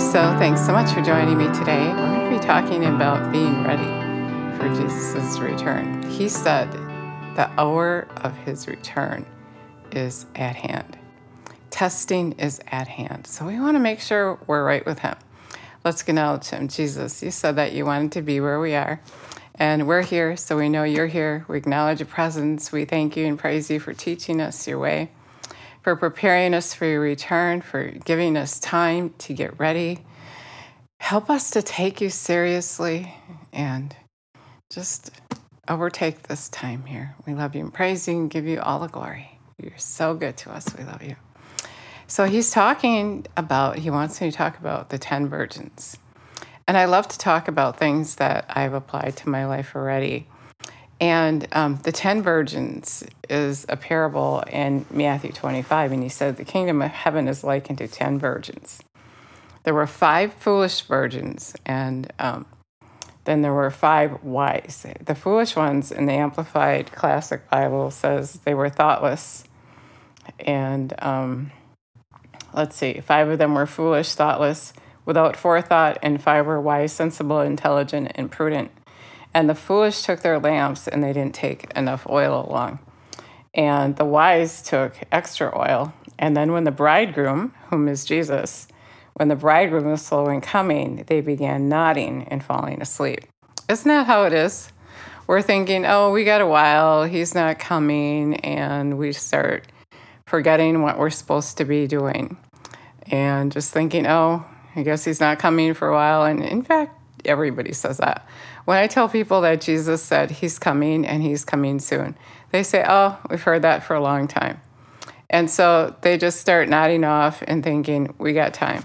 So thanks so much for joining me today. We're going to be talking about being ready for Jesus' return. He said the hour of his return is at hand. Testing is at hand. So we want to make sure we're right with him. Let's acknowledge him. Jesus, you said that you wanted to be where we are. And we're here, so we know you're here. We acknowledge your presence. We thank you and praise you for teaching us your way for preparing us for your return, for giving us time to get ready. Help us to take you seriously and just overtake this time here. We love you and praise you and give you all the glory. You're so good to us. We love you. So he's talking about, he wants me to talk about the 10 virgins. And I love to talk about things that I've applied to my life already. And um, the 10 virgins is a parable in Matthew 25. And he said, The kingdom of heaven is likened to 10 virgins. There were five foolish virgins, and um, then there were five wise. The foolish ones in the Amplified Classic Bible says they were thoughtless. And um, let's see, five of them were foolish, thoughtless, without forethought, and five were wise, sensible, intelligent, and prudent. And the foolish took their lamps and they didn't take enough oil along. And the wise took extra oil. And then when the bridegroom, whom is Jesus, when the bridegroom was slow in coming, they began nodding and falling asleep. Isn't that how it is? We're thinking, oh, we got a while, he's not coming, and we start forgetting what we're supposed to be doing. And just thinking, oh, I guess he's not coming for a while. And in fact, everybody says that. When I tell people that Jesus said he's coming and he's coming soon, they say, Oh, we've heard that for a long time. And so they just start nodding off and thinking, We got time.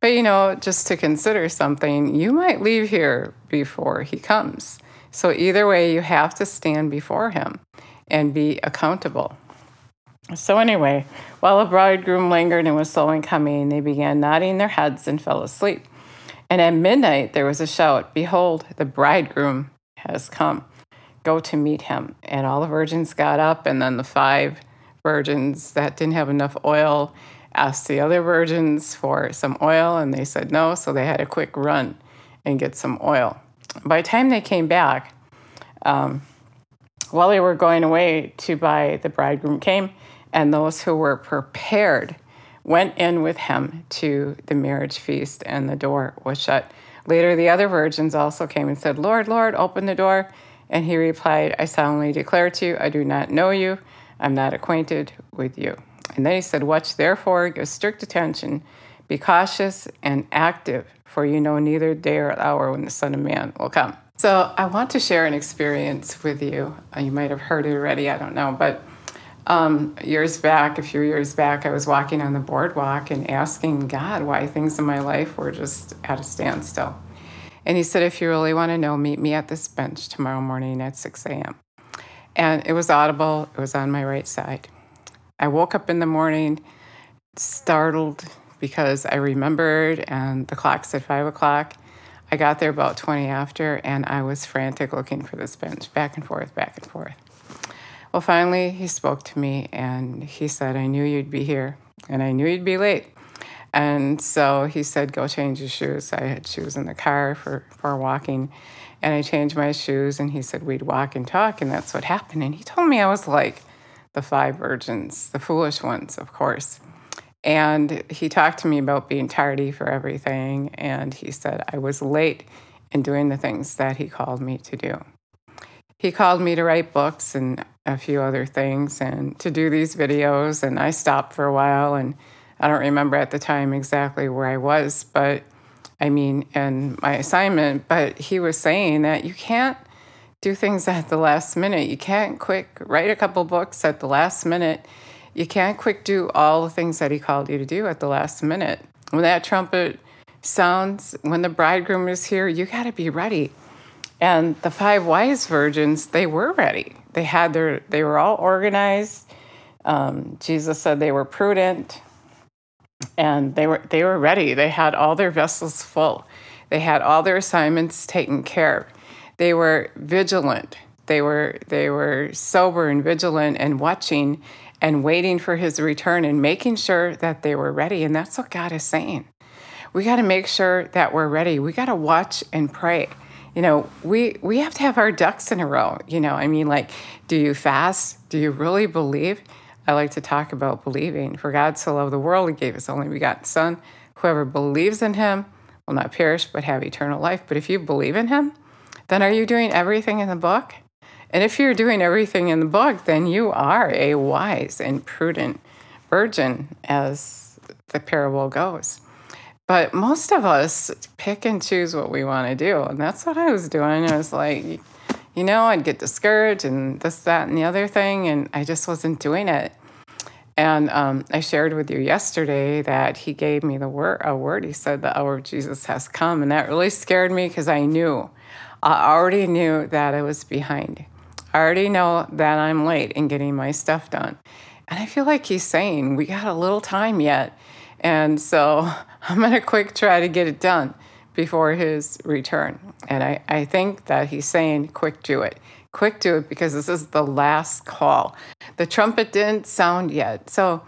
But you know, just to consider something, you might leave here before he comes. So either way, you have to stand before him and be accountable. So, anyway, while the bridegroom lingered and was slow in coming, they began nodding their heads and fell asleep. And at midnight there was a shout Behold, the bridegroom has come. Go to meet him. And all the virgins got up, and then the five virgins that didn't have enough oil asked the other virgins for some oil, and they said no, so they had a quick run and get some oil. By the time they came back, um, while they were going away to buy, the bridegroom came, and those who were prepared went in with him to the marriage feast, and the door was shut. Later, the other virgins also came and said, Lord, Lord, open the door. And he replied, I solemnly declare to you, I do not know you. I'm not acquainted with you. And then he said, Watch therefore, give strict attention, be cautious and active, for you know neither day or hour when the Son of Man will come. So I want to share an experience with you. Uh, you might have heard it already, I don't know, but um, years back, a few years back, I was walking on the boardwalk and asking God why things in my life were just at a standstill. And He said, If you really want to know, meet me at this bench tomorrow morning at 6 a.m. And it was audible, it was on my right side. I woke up in the morning startled because I remembered, and the clock said 5 o'clock. I got there about 20 after, and I was frantic looking for this bench, back and forth, back and forth. Well, finally, he spoke to me and he said, I knew you'd be here and I knew you'd be late. And so he said, Go change your shoes. I had shoes in the car for, for walking. And I changed my shoes and he said, We'd walk and talk. And that's what happened. And he told me I was like the five virgins, the foolish ones, of course. And he talked to me about being tardy for everything. And he said I was late in doing the things that he called me to do he called me to write books and a few other things and to do these videos. And I stopped for a while, and I don't remember at the time exactly where I was, but I mean, and my assignment. But he was saying that you can't do things at the last minute. You can't quick write a couple books at the last minute. You can't quick do all the things that he called you to do at the last minute. When that trumpet sounds, when the bridegroom is here, you got to be ready. And the five wise virgins, they were ready. They had their, they were all organized. Um, Jesus said they were prudent, and they were they were ready. They had all their vessels full. They had all their assignments taken care of. They were vigilant. They were they were sober and vigilant and watching and waiting for his return and making sure that they were ready. And that's what God is saying. we got to make sure that we're ready. We got to watch and pray. You know, we we have to have our ducks in a row. You know, I mean, like, do you fast? Do you really believe? I like to talk about believing. For God so loved the world, He gave His only begotten Son. Whoever believes in Him will not perish but have eternal life. But if you believe in Him, then are you doing everything in the book? And if you're doing everything in the book, then you are a wise and prudent virgin, as the parable goes. But most of us pick and choose what we want to do. And that's what I was doing. I was like, you know, I'd get discouraged and this, that, and the other thing. And I just wasn't doing it. And um, I shared with you yesterday that he gave me the word, a word. He said, The hour of Jesus has come. And that really scared me because I knew, I already knew that I was behind. I already know that I'm late in getting my stuff done. And I feel like he's saying, we got a little time yet. And so I'm going to quick try to get it done before his return. And I, I think that he's saying, quick do it. Quick do it because this is the last call. The trumpet didn't sound yet. So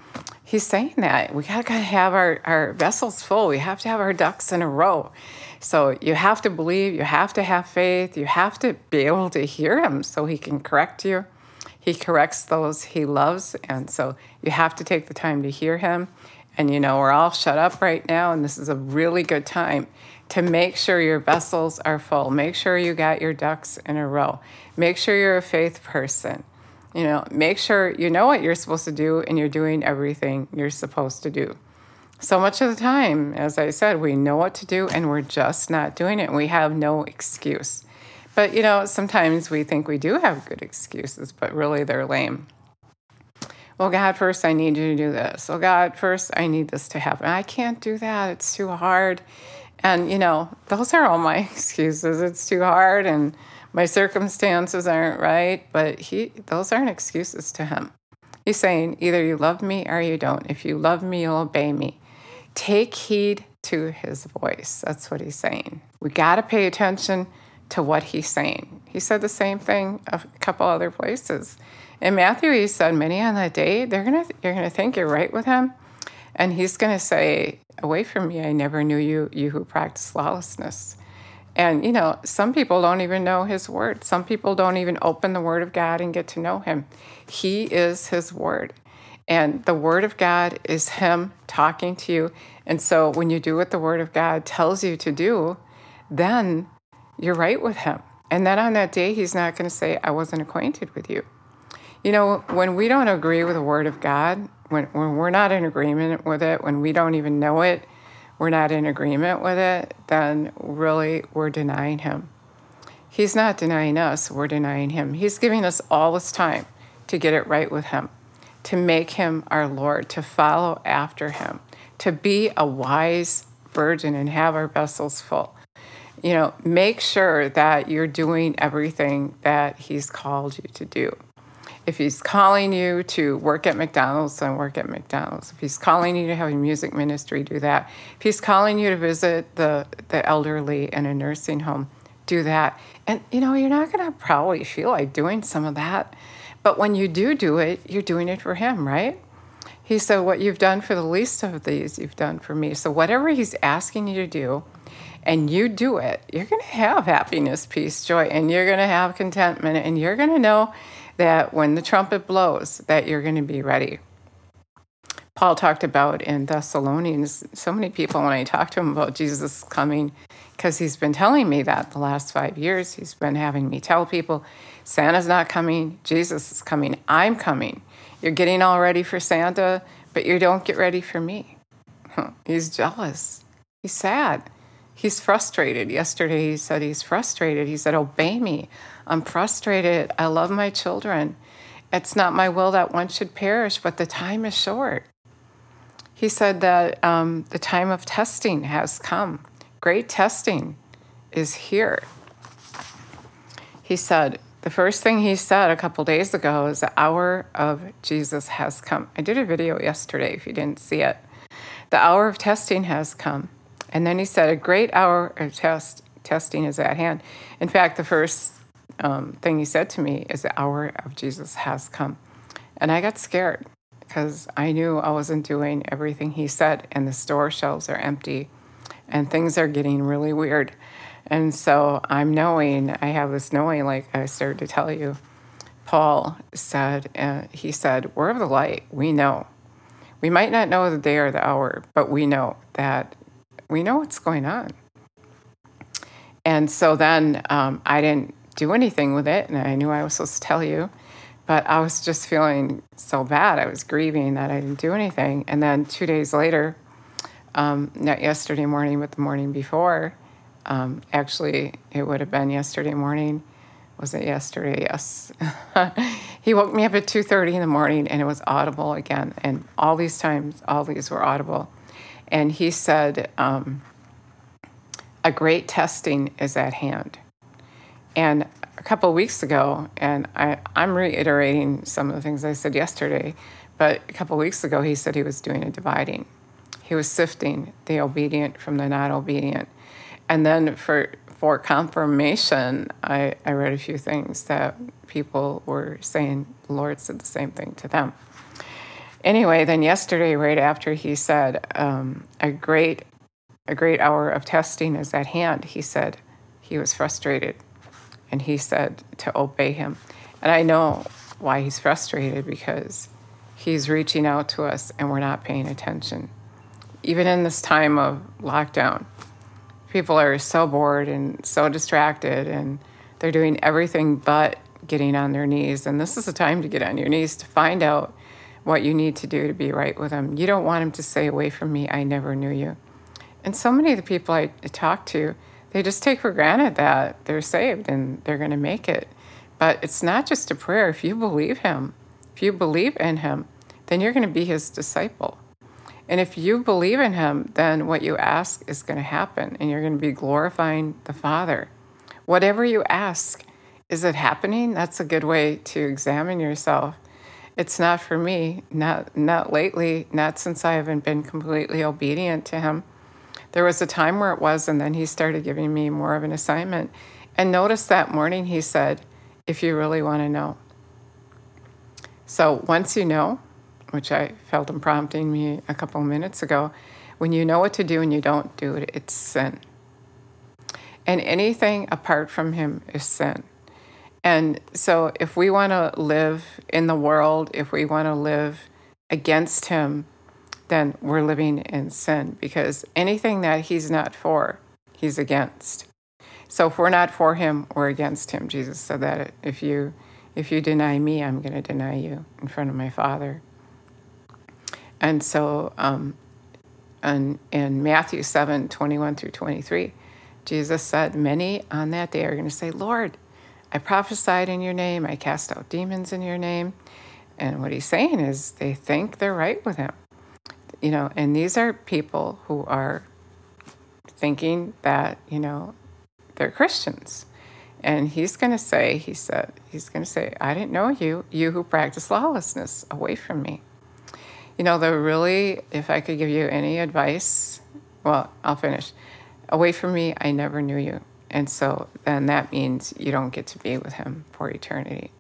he's saying that we got to have our, our vessels full. We have to have our ducks in a row. So you have to believe, you have to have faith, you have to be able to hear him so he can correct you. He corrects those he loves, and so you have to take the time to hear him. And you know, we're all shut up right now, and this is a really good time to make sure your vessels are full. Make sure you got your ducks in a row. Make sure you're a faith person. You know, make sure you know what you're supposed to do and you're doing everything you're supposed to do so much of the time, as I said, we know what to do and we're just not doing it. We have no excuse. But, you know, sometimes we think we do have good excuses, but really they're lame. Well, God, first I need you to do this. Well, God, first I need this to happen. I can't do that. It's too hard. And, you know, those are all my excuses. It's too hard and my circumstances aren't right. But he, those aren't excuses to him. He's saying, either you love me or you don't. If you love me, you'll obey me. Take heed to his voice. That's what he's saying. We got to pay attention to what he's saying. He said the same thing a couple other places. In Matthew, he said, "Many on that day, they're gonna, you're gonna think you're right with him, and he's gonna say, "Away from me, I never knew you, you who practice lawlessness." And you know, some people don't even know his word. Some people don't even open the word of God and get to know him. He is his word. And the Word of God is Him talking to you. And so when you do what the Word of God tells you to do, then you're right with Him. And then on that day, He's not going to say, I wasn't acquainted with you. You know, when we don't agree with the Word of God, when, when we're not in agreement with it, when we don't even know it, we're not in agreement with it, then really we're denying Him. He's not denying us, we're denying Him. He's giving us all this time to get it right with Him to make him our Lord, to follow after him, to be a wise virgin and have our vessels full. You know, make sure that you're doing everything that he's called you to do. If he's calling you to work at McDonald's, then work at McDonald's. If he's calling you to have a music ministry, do that. If he's calling you to visit the, the elderly in a nursing home, do that. And you know, you're not going to probably feel like doing some of that but when you do do it, you're doing it for Him, right? He said, What you've done for the least of these, you've done for me. So, whatever He's asking you to do, and you do it, you're going to have happiness, peace, joy, and you're going to have contentment, and you're going to know that when the trumpet blows, that you're going to be ready. Paul talked about in Thessalonians, so many people, when I talk to him about Jesus coming, because he's been telling me that the last five years, he's been having me tell people Santa's not coming, Jesus is coming, I'm coming. You're getting all ready for Santa, but you don't get ready for me. He's jealous. He's sad. He's frustrated. Yesterday he said he's frustrated. He said, Obey me. I'm frustrated. I love my children. It's not my will that one should perish, but the time is short. He said that um, the time of testing has come. Great testing is here. He said, the first thing he said a couple days ago is the hour of Jesus has come. I did a video yesterday if you didn't see it. The hour of testing has come. And then he said, a great hour of test testing is at hand. In fact, the first um, thing he said to me is the hour of Jesus has come. And I got scared because I knew I wasn't doing everything he said, and the store shelves are empty. and things are getting really weird. And so I'm knowing, I have this knowing, like I started to tell you. Paul said, uh, he said, We're of the light. We know. We might not know the day or the hour, but we know that we know what's going on. And so then um, I didn't do anything with it, and I knew I was supposed to tell you, but I was just feeling so bad. I was grieving that I didn't do anything. And then two days later, um, not yesterday morning, but the morning before, um, actually, it would have been yesterday morning. Was it yesterday? Yes. he woke me up at 2:30 in the morning, and it was audible again. And all these times, all these were audible. And he said, um, "A great testing is at hand." And a couple weeks ago, and I, I'm reiterating some of the things I said yesterday, but a couple weeks ago, he said he was doing a dividing. He was sifting the obedient from the not obedient. And then for for confirmation, I, I read a few things that people were saying the Lord said the same thing to them. Anyway, then yesterday, right after he said, um, a great a great hour of testing is at hand, he said he was frustrated and he said to obey him. And I know why he's frustrated because he's reaching out to us and we're not paying attention. Even in this time of lockdown, people are so bored and so distracted and they're doing everything but getting on their knees. And this is the time to get on your knees to find out what you need to do to be right with Him. You don't want Him to say, Away from me, I never knew you. And so many of the people I talk to, they just take for granted that they're saved and they're going to make it. But it's not just a prayer. If you believe Him, if you believe in Him, then you're going to be His disciple. And if you believe in Him, then what you ask is going to happen and you're going to be glorifying the Father. Whatever you ask, is it happening? That's a good way to examine yourself. It's not for me, not, not lately, not since I haven't been completely obedient to Him. There was a time where it was, and then he started giving me more of an assignment. And notice that morning he said, if you really want to know. So once you know, which I felt him prompting me a couple of minutes ago, when you know what to do and you don't do it, it's sin. And anything apart from him is sin. And so if we want to live in the world, if we want to live against him, then we're living in sin because anything that he's not for, he's against. So if we're not for him, we're against him. Jesus said that if you if you deny me, I'm going to deny you in front of my Father. And so um, in, in Matthew 7 21 through 23, Jesus said, Many on that day are going to say, Lord, I prophesied in your name, I cast out demons in your name. And what he's saying is they think they're right with him you know, and these are people who are thinking that, you know, they're Christians. And he's going to say, he said, he's going to say, I didn't know you, you who practice lawlessness, away from me. You know, the really, if I could give you any advice, well, I'll finish. Away from me, I never knew you. And so then that means you don't get to be with him for eternity.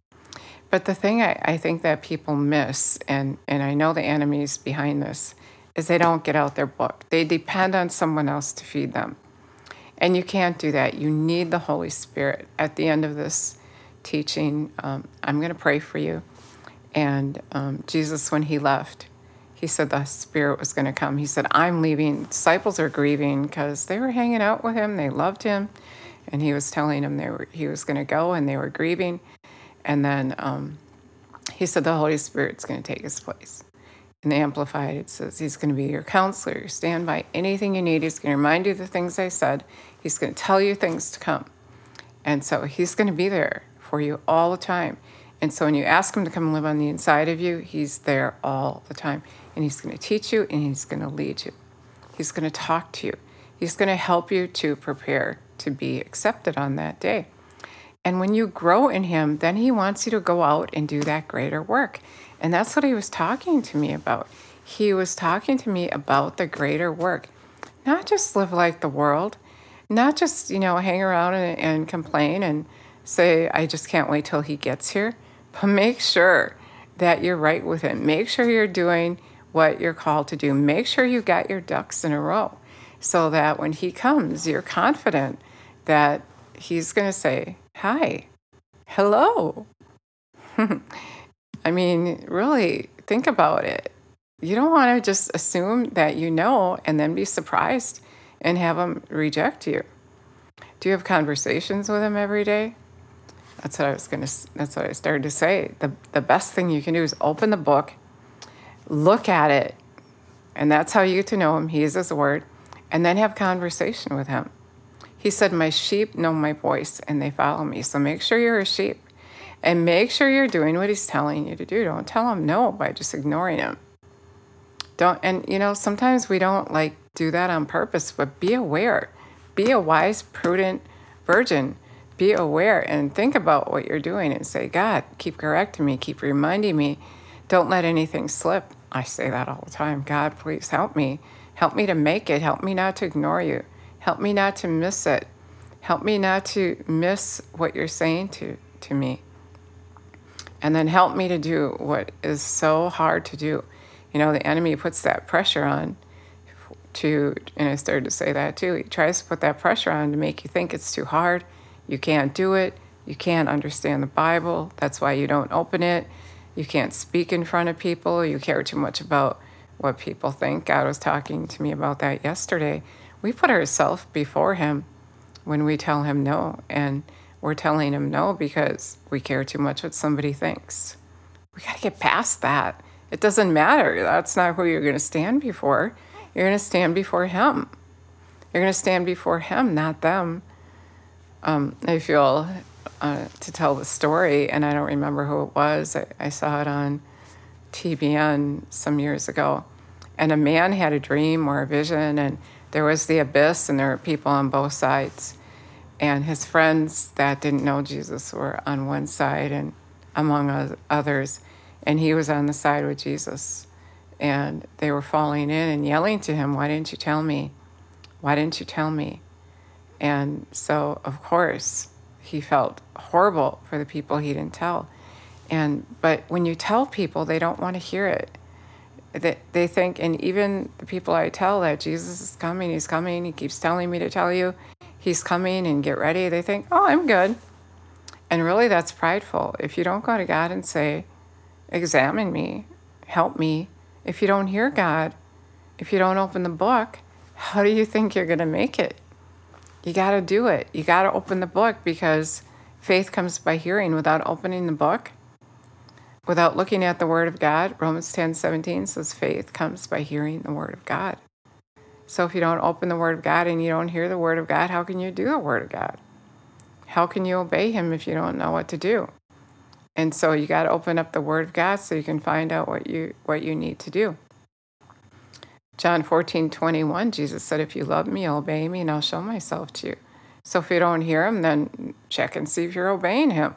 But the thing I, I think that people miss, and, and I know the enemies behind this, is they don't get out their book. They depend on someone else to feed them. And you can't do that. You need the Holy Spirit. At the end of this teaching, um, I'm going to pray for you. And um, Jesus, when he left, he said the Spirit was going to come. He said, I'm leaving. Disciples are grieving because they were hanging out with him, they loved him. And he was telling them they were, he was going to go, and they were grieving. And then um, he said, The Holy Spirit's going to take his place And Amplified, it says he's going to be your counselor, your standby, anything you need. He's going to remind you the things I said. He's going to tell you things to come. And so he's going to be there for you all the time. And so when you ask him to come and live on the inside of you, he's there all the time. And he's going to teach you and he's going to lead you. He's going to talk to you. He's going to help you to prepare to be accepted on that day. And when you grow in him, then he wants you to go out and do that greater work. And that's what he was talking to me about. He was talking to me about the greater work, not just live like the world, not just, you know, hang around and, and complain and say, I just can't wait till he gets here, but make sure that you're right with him. Make sure you're doing what you're called to do. Make sure you got your ducks in a row. so that when he comes, you're confident that he's going to say, Hi, hello. I mean, really think about it. You don't want to just assume that you know and then be surprised and have him reject you. Do you have conversations with him every day? That's what I was going to that's what I started to say. The the best thing you can do is open the book, look at it, and that's how you get to know him. He is his word, and then have conversation with him. He said, "My sheep know my voice and they follow me." So make sure you're a sheep. And make sure you're doing what he's telling you to do. Don't tell him no by just ignoring him. Don't and you know, sometimes we don't like do that on purpose, but be aware. Be a wise, prudent virgin be aware and think about what you're doing and say, God, keep correcting me, keep reminding me. Don't let anything slip. I say that all the time. God, please help me. Help me to make it. Help me not to ignore you. Help me not to miss it. Help me not to miss what you're saying to, to me. And then help me to do what is so hard to do. You know, the enemy puts that pressure on to, and I started to say that too. He tries to put that pressure on to make you think it's too hard you can't do it. You can't understand the Bible. That's why you don't open it. You can't speak in front of people. You care too much about what people think. God was talking to me about that yesterday. We put ourselves before Him when we tell Him no. And we're telling Him no because we care too much what somebody thinks. We got to get past that. It doesn't matter. That's not who you're going to stand before. You're going to stand before Him. You're going to stand before Him, not them um, I feel uh, to tell the story, and I don't remember who it was. I, I, saw it on TBN some years ago. And a man had a dream or a vision, and there was the abyss, and there were people on both sides. And his friends that didn't know Jesus were on one side, and among others, and he was on the side with Jesus. And they were falling in and yelling to him, Why didn't you tell me? Why didn't you tell me? And so, of course, he felt horrible for the people he didn't tell. And but when you tell people, they don't want to hear it. They, they think, and even the people I tell that Jesus is coming, he's coming, he keeps telling me to tell you, he's coming and get ready. They think, oh, I'm good. And really, that's prideful. If you don't go to God and say, examine me, help me, if you don't hear God, if you don't open the book, how do you think you're going to make it? You got to do it. You got to open the book because faith comes by hearing without opening the book. Without looking at the Word of God, Romans 10 17 says faith comes by hearing the Word of God. So if you don't open the Word of God and you don't hear the Word of God, how can you do the Word of God? How can you obey Him if you don't know what to do? And so you got to open up the Word of God so you can find out what you what you need to do. John 14, 21, Jesus said, If you love me, obey me, and I'll show myself to you. So if you don't hear him, then check and see if you're obeying him.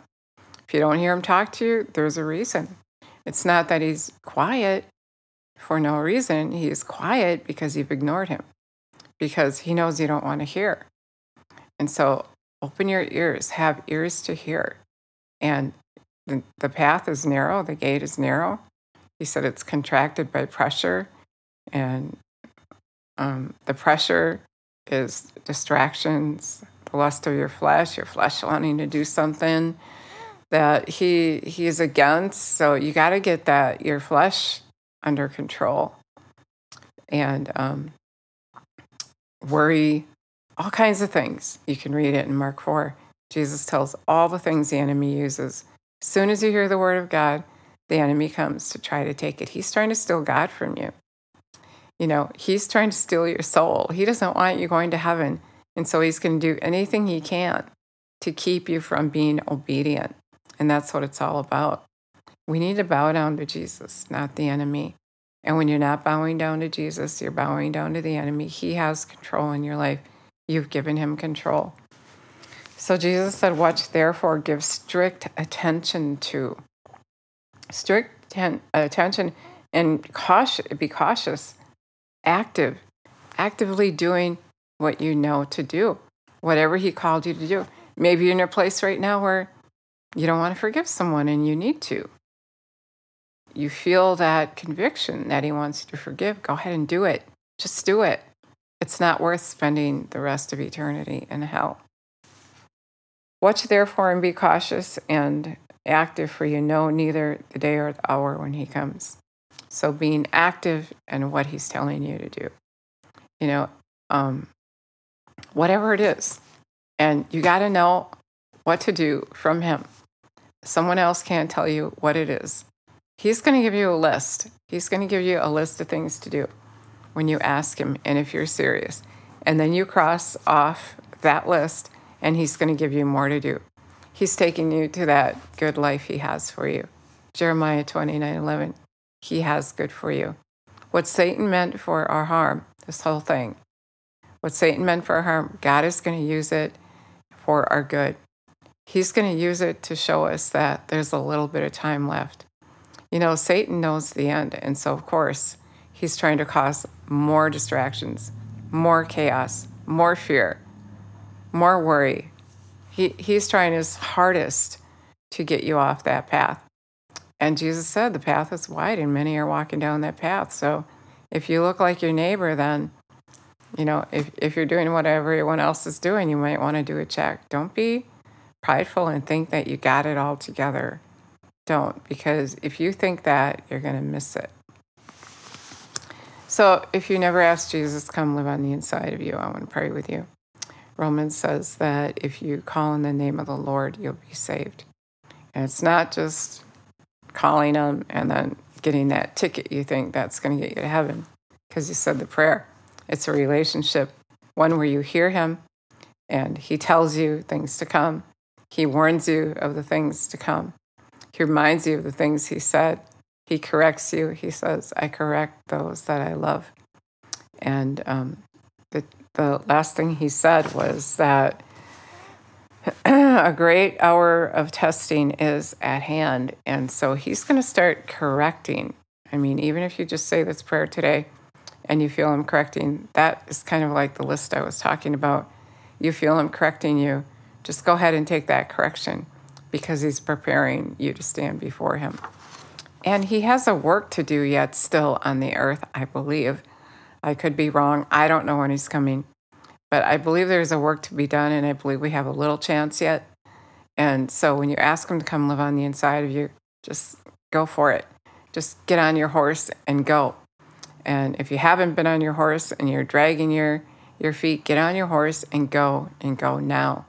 If you don't hear him talk to you, there's a reason. It's not that he's quiet for no reason. He's quiet because you've ignored him, because he knows you don't want to hear. And so open your ears, have ears to hear. And the, the path is narrow, the gate is narrow. He said it's contracted by pressure and um, the pressure is distractions, the lust of your flesh, your flesh wanting to do something that he he is against. So you got to get that your flesh under control, and um, worry, all kinds of things. You can read it in Mark four. Jesus tells all the things the enemy uses. As soon as you hear the word of God, the enemy comes to try to take it. He's trying to steal God from you. You know, he's trying to steal your soul. He doesn't want you going to heaven. And so he's going to do anything he can to keep you from being obedient. And that's what it's all about. We need to bow down to Jesus, not the enemy. And when you're not bowing down to Jesus, you're bowing down to the enemy. He has control in your life. You've given him control. So Jesus said, Watch, therefore, give strict attention to. Strict ten- attention and cautious, be cautious active, actively doing what you know to do, whatever He called you to do. Maybe you're in a place right now where you don't want to forgive someone and you need to. You feel that conviction that He wants you to forgive. Go ahead and do it. Just do it. It's not worth spending the rest of eternity in hell. Watch therefore and be cautious and active, for you know neither the day or the hour when he comes. So being active and what he's telling you to do. You know, um, whatever it is. And you got to know what to do from him. Someone else can't tell you what it is. He's going to give you a list. He's going to give you a list of things to do when you ask him and if you're serious. And then you cross off that list and he's going to give you more to do. He's taking you to that good life he has for you. Jeremiah 29 11. He has good for you. What Satan meant for our harm, this whole thing, what Satan meant for our harm, God is going to use it for our good. He's going to use it to show us that there's a little bit of time left. You know, Satan knows the end. And so, of course, he's trying to cause more distractions, more chaos, more fear, more worry. He, he's trying his hardest to get you off that path. And Jesus said the path is wide and many are walking down that path. So if you look like your neighbor, then, you know, if, if you're doing what everyone else is doing, you might want to do a check. Don't be prideful and think that you got it all together. Don't, because if you think that, you're going to miss it. So if you never asked Jesus come live on the inside of you, I want to pray with you. Romans says that if you call in the name of the Lord, you'll be saved. And it's not just calling him and then getting that ticket you think that's going to get you to heaven because you said the prayer. It's a relationship, one where you hear him and he tells you things to come. He warns you of the things to come. He reminds you of the things he said. He corrects you. He says, I correct those that I love. And um, the the last thing he said was that a great hour of testing is at hand. And so he's going to start correcting. I mean, even if you just say this prayer today and you feel him correcting, that is kind of like the list I was talking about. You feel him correcting you, just go ahead and take that correction because he's preparing you to stand before him. And he has a work to do yet still on the earth, I believe. I could be wrong. I don't know when he's coming. But I believe there's a work to be done, and I believe we have a little chance yet. And so when you ask him to come live on the inside of you, just go for it. Just get on your horse and go. And if you haven't been on your horse and you're dragging your, your feet, get on your horse and go and go now.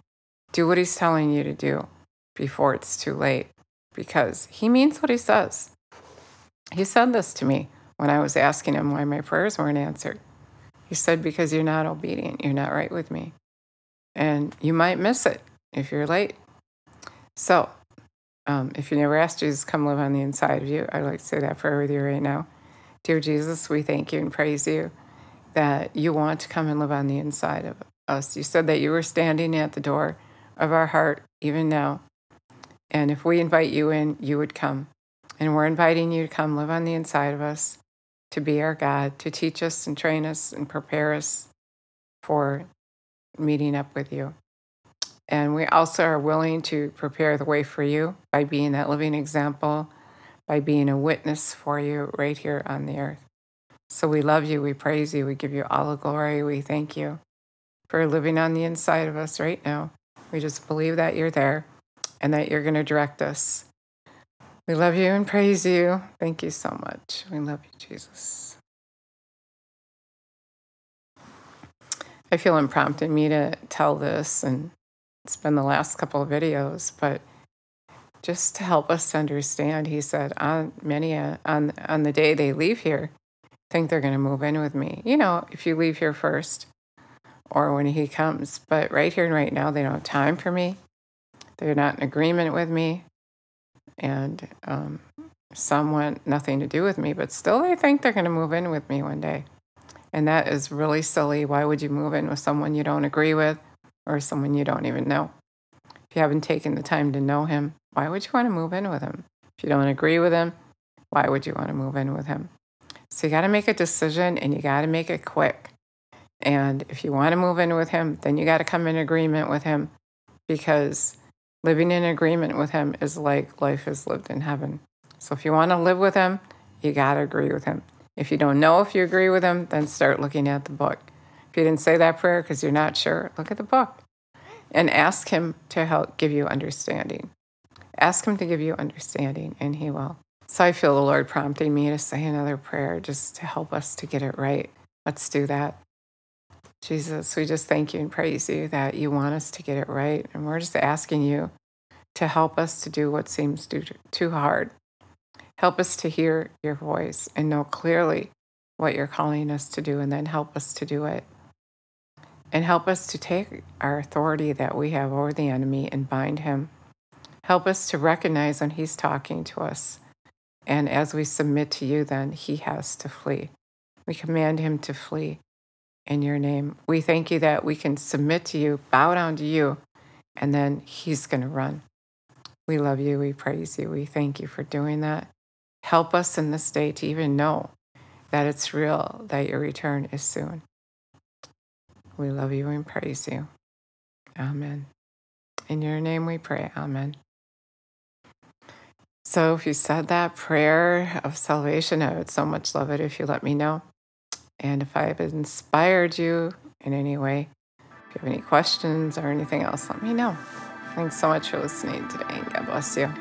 Do what he's telling you to do before it's too late because he means what he says. He said this to me when I was asking him why my prayers weren't answered. He said, Because you're not obedient, you're not right with me. And you might miss it if you're late. So, um, if you never asked Jesus come live on the inside of you, I'd like to say that prayer with you right now. Dear Jesus, we thank you and praise you that you want to come and live on the inside of us. You said that you were standing at the door of our heart even now. And if we invite you in, you would come. And we're inviting you to come live on the inside of us to be our God, to teach us and train us and prepare us for meeting up with you. And we also are willing to prepare the way for you by being that living example, by being a witness for you right here on the earth. So we love you, we praise you, we give you all the glory, we thank you for living on the inside of us right now. We just believe that you're there and that you're going to direct us we love you and praise you. Thank you so much. We love you, Jesus. I feel him prompting me to tell this, and it's been the last couple of videos, but just to help us understand, he said, on many uh, on on the day they leave here, think they're going to move in with me. You know, if you leave here first, or when he comes, but right here and right now, they don't have time for me. They're not in agreement with me and um, some want nothing to do with me, but still they think they're going to move in with me one day. And that is really silly. Why would you move in with someone you don't agree with or someone you don't even know? If you haven't taken the time to know him, why would you want to move in with him? If you don't agree with him, why would you want to move in with him? So you got to make a decision and you got to make it quick. And if you want to move in with him, then you got to come in agreement with him because Living in agreement with Him is like life is lived in heaven. So if you want to live with Him, you got to agree with Him. If you don't know if you agree with Him, then start looking at the book. If you didn't say that prayer because you're not sure, look at the book and ask Him to help give you understanding. Ask Him to give you understanding, and He will. So I feel the Lord prompting me to say another prayer just to help us to get it right. Let's do that. Jesus, we just thank you and praise you that you want us to get it right. And we're just asking you to help us to do what seems too, too hard. Help us to hear your voice and know clearly what you're calling us to do, and then help us to do it. And help us to take our authority that we have over the enemy and bind him. Help us to recognize when he's talking to us. And as we submit to you, then he has to flee. We command him to flee in your name. We thank you that we can submit to you, bow down to you, and then he's going to run. We love you. We praise you. We thank you for doing that. Help us in this day to even know that it's real, that your return is soon. We love you and praise you. Amen. In your name we pray. Amen. So, if you said that prayer of salvation, I would so much love it if you let me know. And if I've inspired you in any way, if you have any questions or anything else, let me know. Thanks so much for listening today, and God bless you.